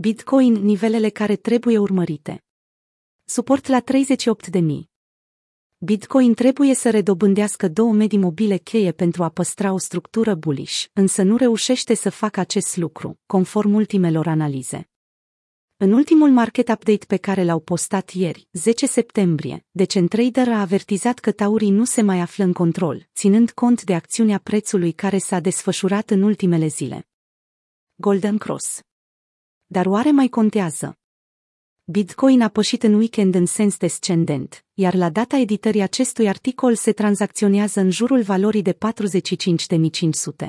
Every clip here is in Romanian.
Bitcoin nivelele care trebuie urmărite. Suport la 38.000. Bitcoin trebuie să redobândească două medii mobile cheie pentru a păstra o structură bullish, însă nu reușește să facă acest lucru, conform ultimelor analize. În ultimul market update pe care l-au postat ieri, 10 septembrie, Decentrader a avertizat că taurii nu se mai află în control, ținând cont de acțiunea prețului care s-a desfășurat în ultimele zile. Golden Cross dar oare mai contează? Bitcoin a pășit în weekend în sens descendent, iar la data editării acestui articol se tranzacționează în jurul valorii de 45.500.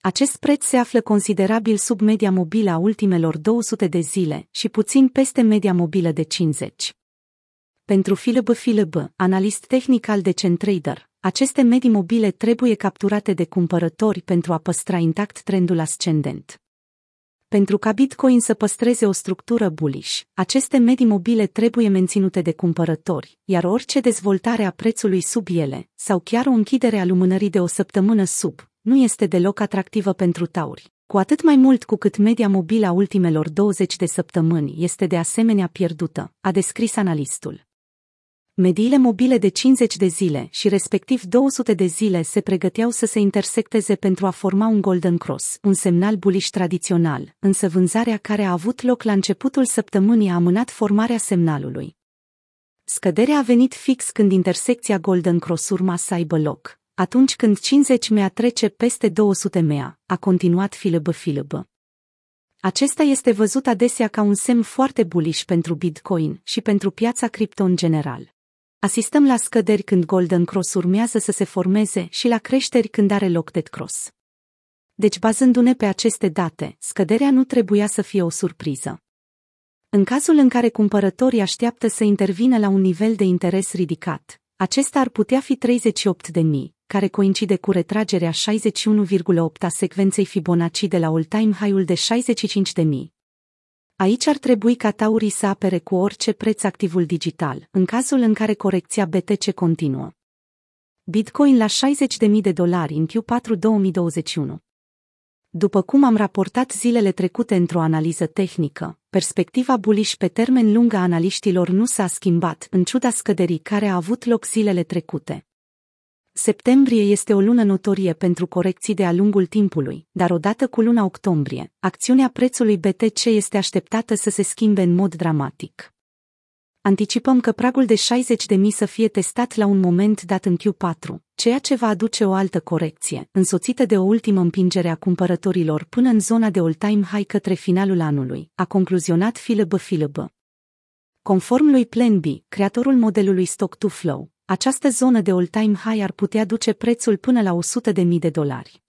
Acest preț se află considerabil sub media mobilă a ultimelor 200 de zile și puțin peste media mobilă de 50. Pentru Philip Philip, analist tehnic al Decentrader, aceste medii mobile trebuie capturate de cumpărători pentru a păstra intact trendul ascendent. Pentru ca Bitcoin să păstreze o structură bullish, aceste medii mobile trebuie menținute de cumpărători, iar orice dezvoltare a prețului sub ele, sau chiar o închidere a lumânării de o săptămână sub, nu este deloc atractivă pentru tauri. Cu atât mai mult cu cât media mobilă a ultimelor 20 de săptămâni este de asemenea pierdută, a descris analistul. Mediile mobile de 50 de zile și respectiv 200 de zile se pregăteau să se intersecteze pentru a forma un Golden Cross, un semnal buliș tradițional, însă vânzarea care a avut loc la începutul săptămânii a amânat formarea semnalului. Scăderea a venit fix când intersecția Golden Cross urma să aibă loc, atunci când 50 mea trece peste 200 mea, a continuat filăbă filăbă. Acesta este văzut adesea ca un semn foarte bullish pentru Bitcoin și pentru piața cripto în general. Asistăm la scăderi când Golden Cross urmează să se formeze și la creșteri când are loc Dead Cross. Deci, bazându-ne pe aceste date, scăderea nu trebuia să fie o surpriză. În cazul în care cumpărătorii așteaptă să intervină la un nivel de interes ridicat, acesta ar putea fi 38 de mii, care coincide cu retragerea 61,8 a secvenței Fibonacci de la all-time high-ul de 65 de mii. Aici ar trebui ca taurii să apere cu orice preț activul digital, în cazul în care corecția BTC continuă. Bitcoin la 60.000 de dolari în Q4 2021 După cum am raportat zilele trecute într-o analiză tehnică, perspectiva bullish pe termen lung a analiștilor nu s-a schimbat, în ciuda scăderii care a avut loc zilele trecute. Septembrie este o lună notorie pentru corecții de-a lungul timpului, dar odată cu luna octombrie, acțiunea prețului BTC este așteptată să se schimbe în mod dramatic. Anticipăm că pragul de 60.000 să fie testat la un moment dat în Q4, ceea ce va aduce o altă corecție, însoțită de o ultimă împingere a cumpărătorilor până în zona de all-time high către finalul anului, a concluzionat Philip Philip. Conform lui Plan B, creatorul modelului Stock to Flow, această zonă de all-time high ar putea duce prețul până la 100.000 de dolari.